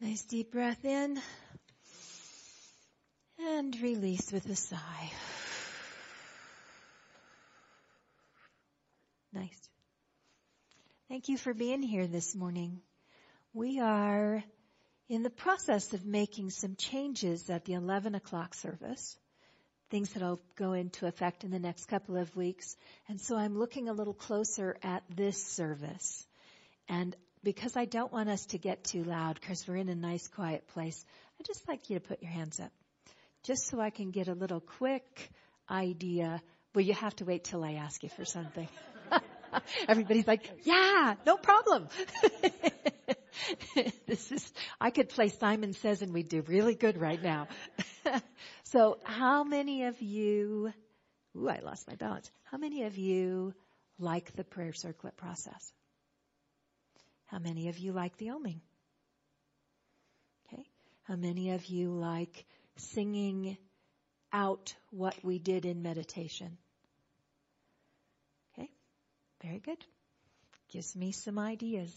Nice deep breath in and release with a sigh. Nice. Thank you for being here this morning. We are in the process of making some changes at the 11 o'clock service, things that'll go into effect in the next couple of weeks. And so I'm looking a little closer at this service. And because I don't want us to get too loud because we're in a nice quiet place, I'd just like you to put your hands up just so I can get a little quick idea. Well, you have to wait till I ask you for something. Everybody's like, yeah, no problem. this is, I could play Simon Says and we'd do really good right now. so how many of you, ooh, I lost my balance. How many of you like the prayer circlet process? How many of you like the oming? Okay. How many of you like singing out what we did in meditation? Okay. Very good. Gives me some ideas.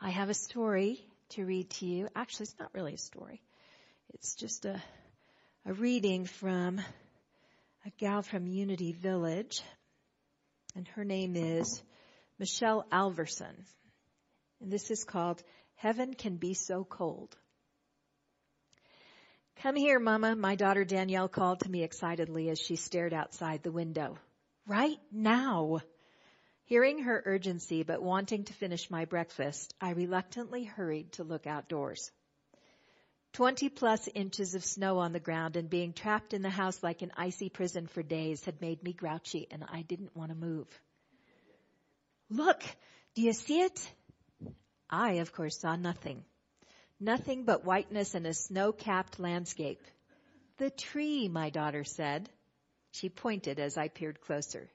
I have a story to read to you. Actually, it's not really a story. It's just a, a reading from a gal from Unity Village. And her name is Michelle Alverson. And this is called Heaven Can Be So Cold. Come here, Mama, my daughter Danielle called to me excitedly as she stared outside the window. Right now. Hearing her urgency but wanting to finish my breakfast, I reluctantly hurried to look outdoors. Twenty plus inches of snow on the ground and being trapped in the house like an icy prison for days had made me grouchy and I didn't want to move. Look, do you see it? I, of course, saw nothing. Nothing but whiteness and a snow-capped landscape. The tree, my daughter said. She pointed as I peered closer.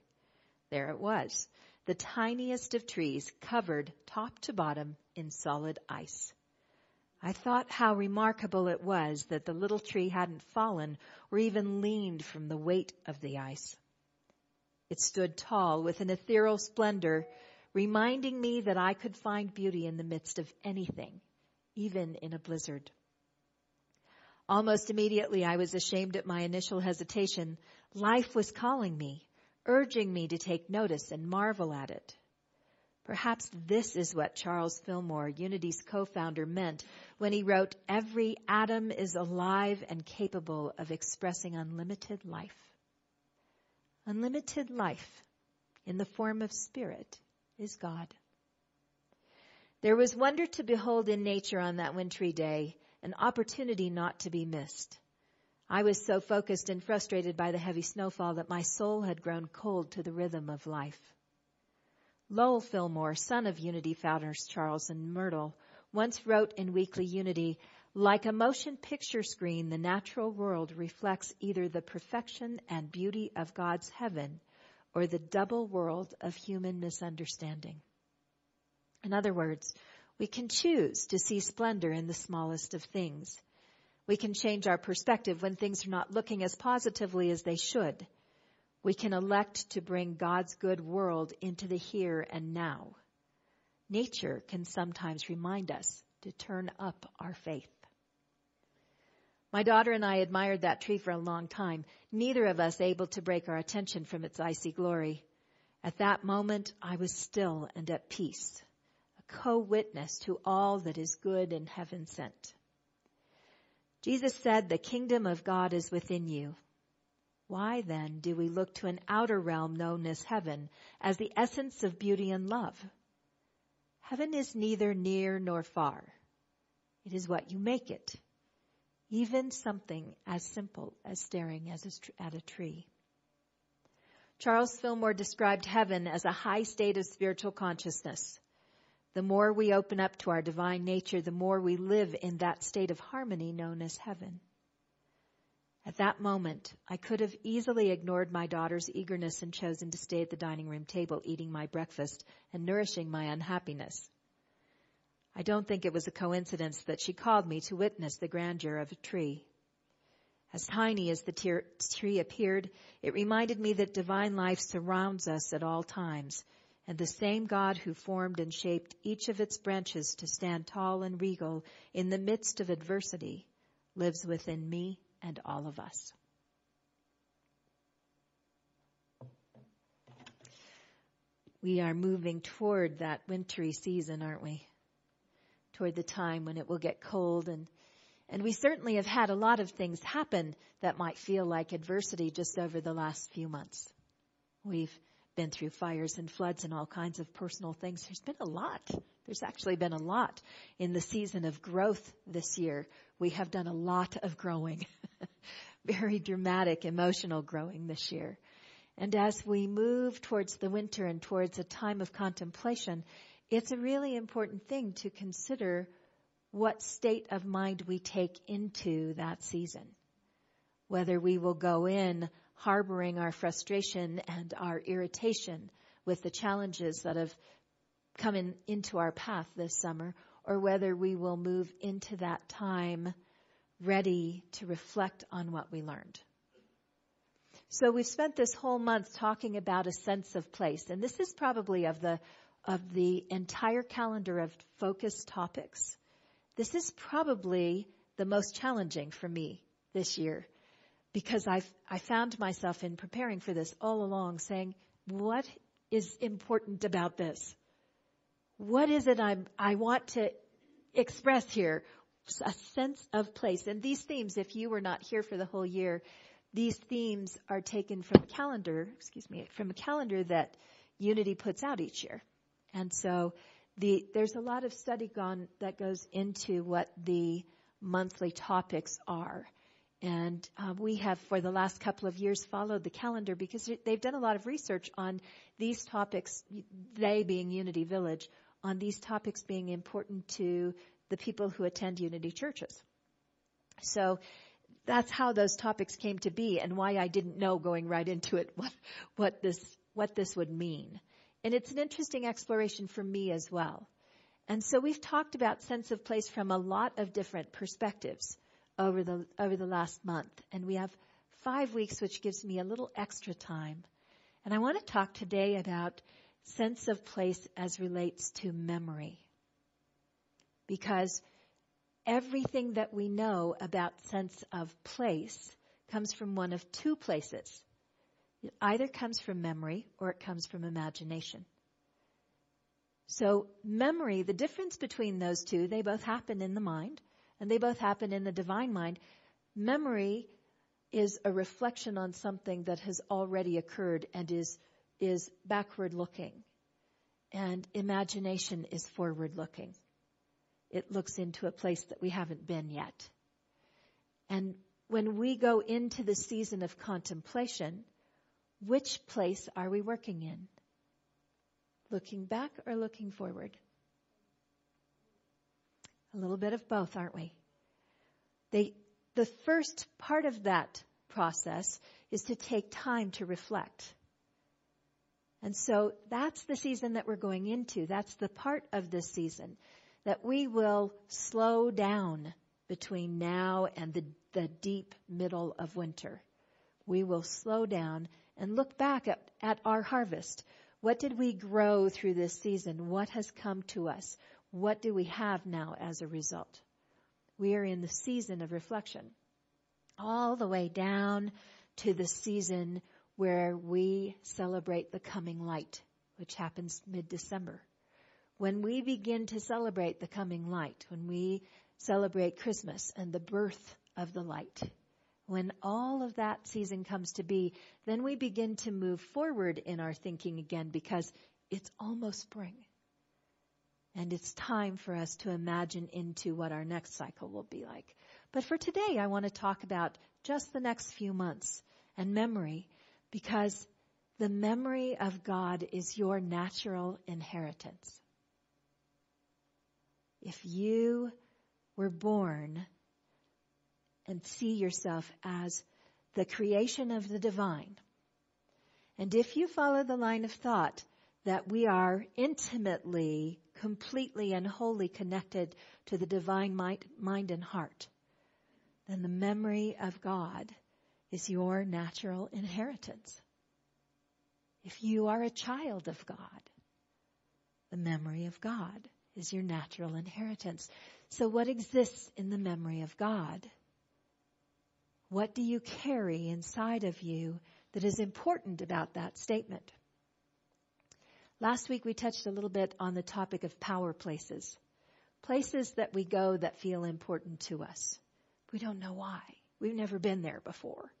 There it was, the tiniest of trees covered top to bottom in solid ice. I thought how remarkable it was that the little tree hadn't fallen or even leaned from the weight of the ice. It stood tall with an ethereal splendor reminding me that I could find beauty in the midst of anything, even in a blizzard. Almost immediately I was ashamed at my initial hesitation. Life was calling me, urging me to take notice and marvel at it. Perhaps this is what Charles Fillmore, Unity's co-founder, meant when he wrote, every atom is alive and capable of expressing unlimited life. Unlimited life in the form of spirit is God. There was wonder to behold in nature on that wintry day, an opportunity not to be missed. I was so focused and frustrated by the heavy snowfall that my soul had grown cold to the rhythm of life. Lowell Fillmore, son of Unity founders Charles and Myrtle, once wrote in Weekly Unity, like a motion picture screen, the natural world reflects either the perfection and beauty of God's heaven or the double world of human misunderstanding. In other words, we can choose to see splendor in the smallest of things. We can change our perspective when things are not looking as positively as they should. We can elect to bring God's good world into the here and now. Nature can sometimes remind us to turn up our faith. My daughter and I admired that tree for a long time, neither of us able to break our attention from its icy glory. At that moment, I was still and at peace, a co-witness to all that is good and heaven sent. Jesus said, the kingdom of God is within you. Why then do we look to an outer realm known as heaven as the essence of beauty and love? Heaven is neither near nor far. It is what you make it even something as simple as staring at a tree. Charles Fillmore described heaven as a high state of spiritual consciousness. The more we open up to our divine nature, the more we live in that state of harmony known as heaven. At that moment, I could have easily ignored my daughter's eagerness and chosen to stay at the dining room table eating my breakfast and nourishing my unhappiness. I don't think it was a coincidence that she called me to witness the grandeur of a tree. As tiny as the tree appeared, it reminded me that divine life surrounds us at all times And the same God who formed and shaped each of its branches to stand tall and regal in the midst of adversity lives within me and all of us. We are moving toward that wintry season, aren't we? Toward the time when it will get cold and and we certainly have had a lot of things happen that might feel like adversity just over the last few months. We've been through fires and floods and all kinds of personal things. There's been a lot. There's actually been a lot in the season of growth this year. We have done a lot of growing. Very dramatic emotional growing this year. And as we move towards the winter and towards a time of contemplation, it's a really important thing to consider what state of mind we take into that season. Whether we will go in harboring our frustration and our irritation with the challenges that have come in, into our path this summer, or whether we will move into that time ready to reflect on what we learned. So we've spent this whole month talking about a sense of place, and this is probably of the of the entire calendar of focused topics. This is probably the most challenging for me this year because I've, I found myself in preparing for this all along saying, what is important about this? What is it I'm, I want to express here? A sense of place. And these themes, if you were not here for the whole year, these themes are taken from a calendar, excuse me, from a calendar that Unity puts out each year. And so the, there's a lot of study gone that goes into what the monthly topics are. And uh, we have, for the last couple of years, followed the calendar because they've done a lot of research on these topics, they being Unity Village, on these topics being important to the people who attend Unity churches. So that's how those topics came to be and why I didn't know going right into it what, what this, what this would mean. And it's an interesting exploration for me as well. And so we've talked about sense of place from a lot of different perspectives over the, over the last month. And we have five weeks, which gives me a little extra time. And I want to talk today about sense of place as relates to memory. Because everything that we know about sense of place comes from one of two places. It either comes from memory or it comes from imagination. So memory, the difference between those two, they both happen in the mind and they both happen in the divine mind. Memory is a reflection on something that has already occurred and is, is backward looking. And imagination is forward looking. It looks into a place that we haven't been yet. And when we go into the season of contemplation, which place are we working in? Looking back or looking forward? A little bit of both, aren't we? They, the first part of that process is to take time to reflect. And so that's the season that we're going into. That's the part of this season that we will slow down between now and the, the deep middle of winter. We will slow down and look back at, at our harvest. What did we grow through this season? What has come to us? What do we have now as a result? We are in the season of reflection. All the way down to the season where we celebrate the coming light, which happens mid-December. When we begin to celebrate the coming light, when we celebrate Christmas and the birth of the light, when all of that season comes to be, then we begin to move forward in our thinking again because it's almost spring. And it's time for us to imagine into what our next cycle will be like. But for today, I want to talk about just the next few months and memory because the memory of God is your natural inheritance. If you were born and see yourself as the creation of the divine, and if you follow the line of thought that we are intimately completely and wholly connected to the divine mind, mind and heart, then the memory of God is your natural inheritance. If you are a child of God, The memory of God is your natural inheritance. So what exists in the memory of God? What do you carry inside of you that is important about that statement? Last week we touched a little bit on the topic of power places. Places that we go that feel important to us. We don't know why. We've never been there before.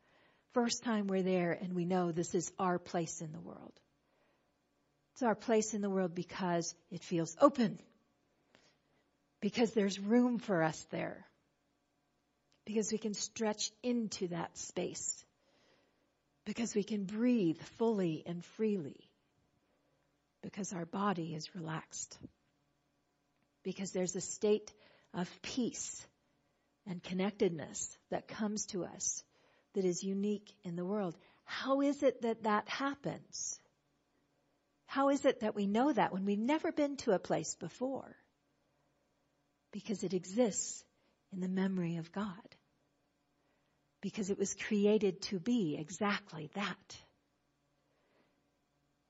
First time we're there and we know this is our place in the world. It's our place in the world because it feels open. Because there's room for us there. Because we can stretch into that space. Because we can breathe fully and freely. Because our body is relaxed. Because there's a state of peace and connectedness that comes to us that is unique in the world. How is it that that happens? How is it that we know that when we've never been to a place before? Because it exists in the memory of God. Because it was created to be exactly that.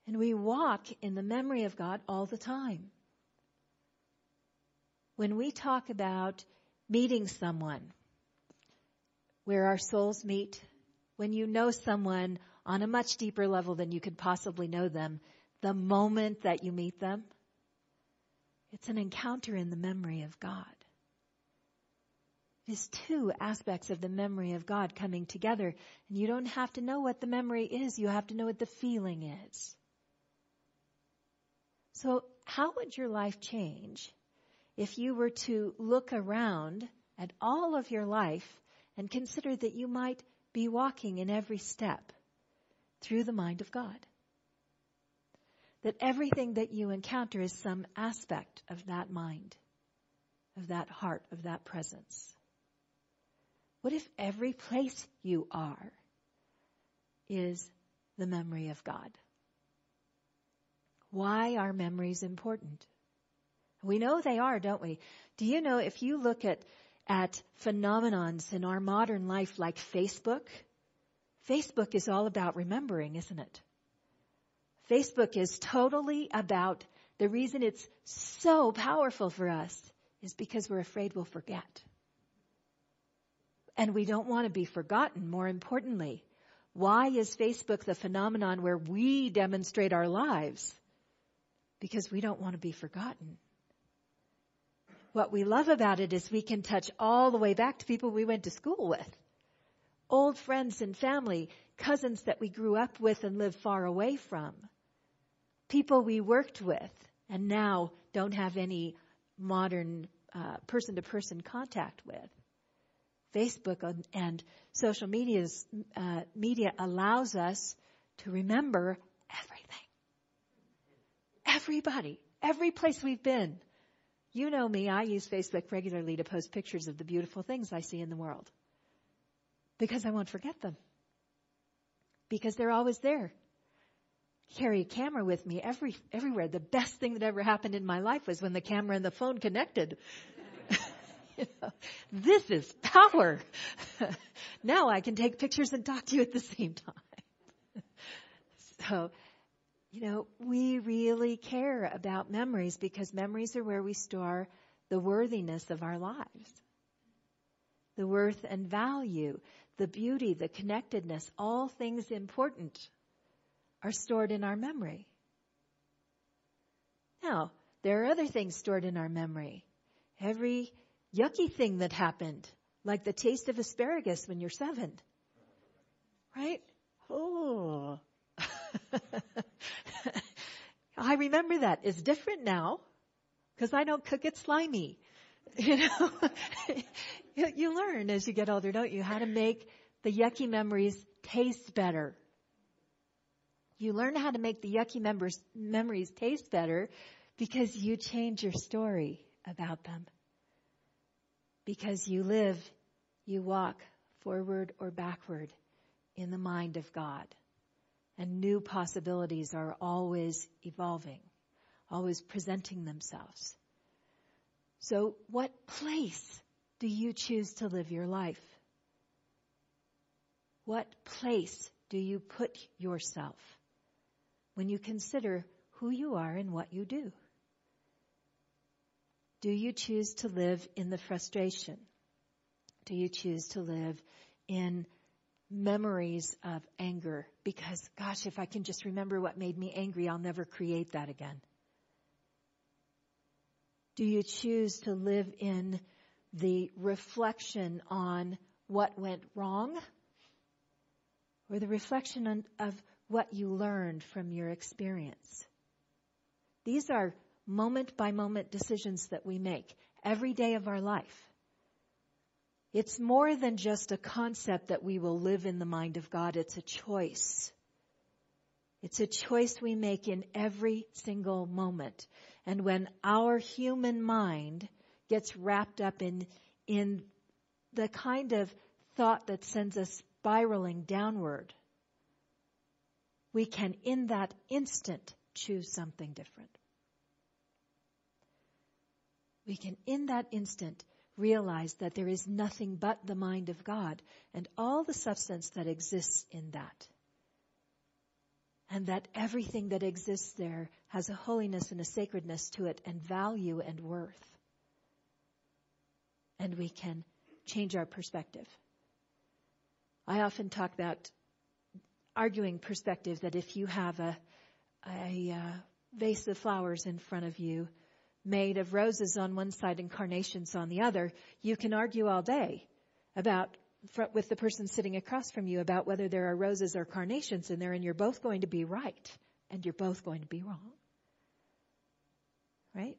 And we walk in the memory of God all the time. When we talk about meeting someone, where our souls meet, when you know someone on a much deeper level than you could possibly know them, the moment that you meet them. It's an encounter in the memory of God. Is two aspects of the memory of God coming together. And you don't have to know what the memory is, you have to know what the feeling is. So, how would your life change if you were to look around at all of your life and consider that you might be walking in every step through the mind of God? that everything that you encounter is some aspect of that mind, of that heart, of that presence. What if every place you are is the memory of God? Why are memories important? We know they are, don't we? Do you know if you look at, at phenomenons in our modern life like Facebook, Facebook is all about remembering, isn't it? Facebook is totally about the reason it's so powerful for us is because we're afraid we'll forget. And we don't want to be forgotten, more importantly. Why is Facebook the phenomenon where we demonstrate our lives? Because we don't want to be forgotten. What we love about it is we can touch all the way back to people we went to school with. Old friends and family, cousins that we grew up with and live far away from people we worked with and now don't have any modern person to person contact with. Facebook and, social media's, uh, media allows us to remember everything. Everybody. Every place we've been. You know me, I use Facebook regularly to post pictures of the beautiful things I see in the world. Because I won't forget them. Because they're always there carry a camera with me every, everywhere. The best thing that ever happened in my life was when the camera and the phone connected. this is power. now I can take pictures and talk to you at the same time. so, you know, we really care about memories because memories are where we store the worthiness of our lives. The worth and value, the beauty, the connectedness, all things important are stored in our memory. Now, there are other things stored in our memory. Every yucky thing that happened, like the taste of asparagus when you're seven. Right? Oh. I remember that. It's different now because I don't cook it slimy. You know, you learn as you get older, don't you, how to make the yucky memories taste better. You learn how to make the yucky members, memories taste better because you change your story about them. Because you live, you walk forward or backward in the mind of God. And new possibilities are always evolving, always presenting themselves. So what place do you choose to live your life? What place do you put yourself? when you consider who you are and what you do. Do you choose to live in the frustration? Do you choose to live in memories of anger? Because, gosh, if I can just remember what made me angry, I'll never create that again. Do you choose to live in the reflection on what went wrong? Or the reflection on, of what you learned from your experience? These are moment by moment decisions that we make every day of our life. It's more than just a concept that we will live in the mind of God. It's a choice. It's a choice we make in every single moment. And when our human mind gets wrapped up in, in the kind of thought that sends us spiraling downward, we can in that instant choose something different. We can in that instant realize that there is nothing but the mind of God and all the substance that exists in that. And that everything that exists there has a holiness and a sacredness to it and value and worth. And we can change our perspective. I often talk about arguing perspective that if you have a, a uh, vase of flowers in front of you made of roses on one side and carnations on the other, you can argue all day about with the person sitting across from you about whether there are roses or carnations in there and you're both going to be right and you're both going to be wrong. Right?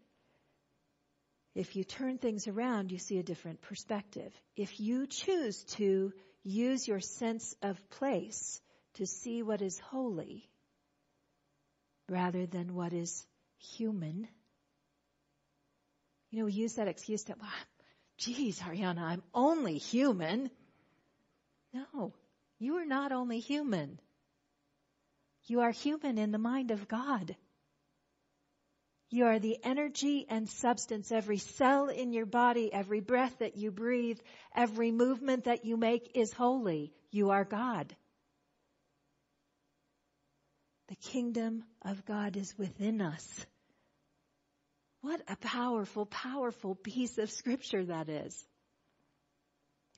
If you turn things around, you see a different perspective. If you choose to use your sense of place to see what is holy rather than what is human, you know, we use that excuse that, well, geez, Ariana, I'm only human. No, you are not only human. You are human in the mind of God. You are the energy and substance, every cell in your body, every breath that you breathe, every movement that you make is holy. You are God. The kingdom of God is within us. What a powerful, powerful piece of scripture that is.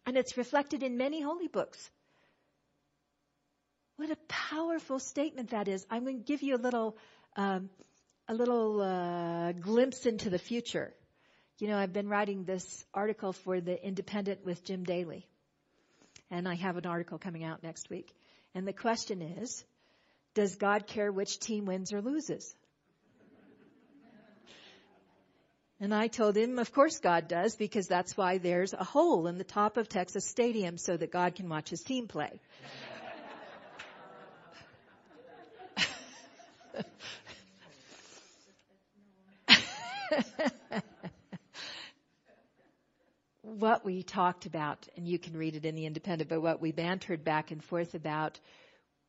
And it's reflected in many holy books. What a powerful statement that is. I'm going to give you a little, um, a little uh, glimpse into the future. You know, I've been writing this article for the Independent with Jim Daly, and I have an article coming out next week. And the question is, does God care which team wins or loses? And I told him, of course God does, because that's why there's a hole in the top of Texas Stadium so that God can watch his team play. what we talked about, and you can read it in the Independent, but what we bantered back and forth about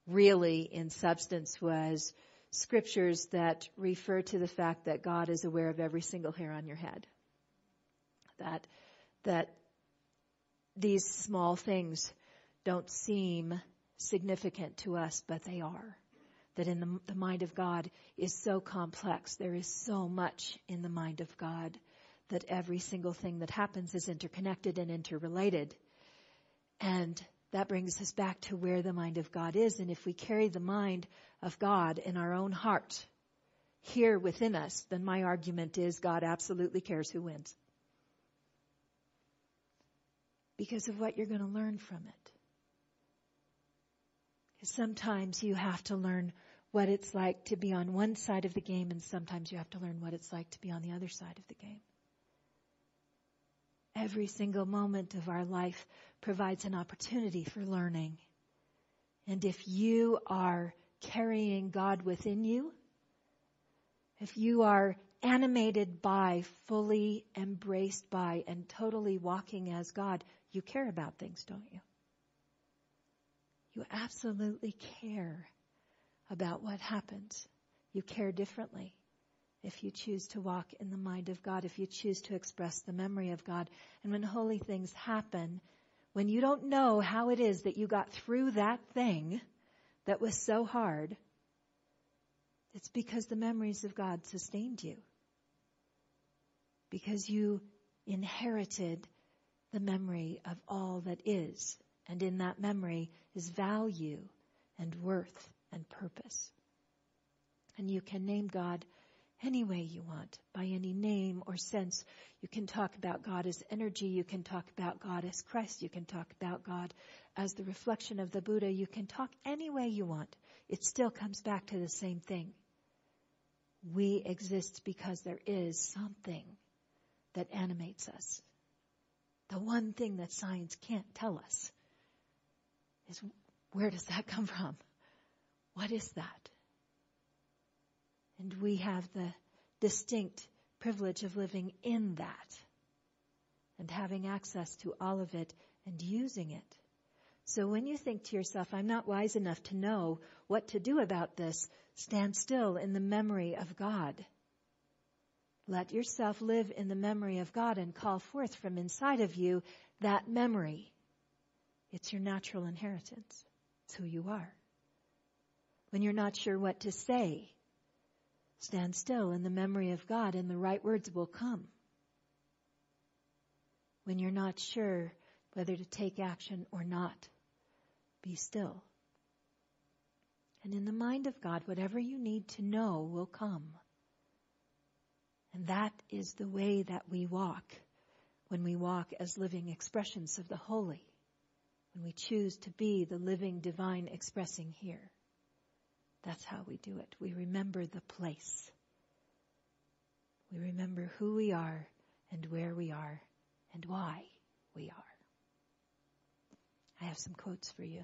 really in substance was scriptures that refer to the fact that God is aware of every single hair on your head. That, that these small things don't seem significant to us, but they are. That in the, the mind of God is so complex. There is so much in the mind of God that every single thing that happens is interconnected and interrelated. And that brings us back to where the mind of God is. And if we carry the mind of God in our own heart here within us, then my argument is God absolutely cares who wins. Because of what you're going to learn from it. Because Sometimes you have to learn what it's like to be on one side of the game and sometimes you have to learn what it's like to be on the other side of the game. Every single moment of our life provides an opportunity for learning. And if you are carrying God within you, if you are animated by, fully embraced by, and totally walking as God, you care about things, don't you? You absolutely care about what happens. You care differently if you choose to walk in the mind of God, if you choose to express the memory of God. And when holy things happen, when you don't know how it is that you got through that thing that was so hard, it's because the memories of God sustained you. because you inherited the memory of all that is. And in that memory is value and worth and purpose. And you can name God any way you want, by any name or sense. You can talk about God as energy. You can talk about God as Christ. You can talk about God as the reflection of the Buddha. You can talk any way you want. It still comes back to the same thing. We exist because there is something that animates us. The one thing that science can't tell us is where does that come from? What is that? And we have the distinct privilege of living in that and having access to all of it and using it. So when you think to yourself, I'm not wise enough to know what to do about this, stand still in the memory of God. Let yourself live in the memory of God and call forth from inside of you that memory. It's your natural inheritance. It's who you are. When you're not sure what to say, Stand still in the memory of God and the right words will come. When you're not sure whether to take action or not, be still. And in the mind of God, whatever you need to know will come. And that is the way that we walk when we walk as living expressions of the holy, when we choose to be the living divine expressing here. That's how we do it. We remember the place. We remember who we are and where we are and why we are. I have some quotes for you.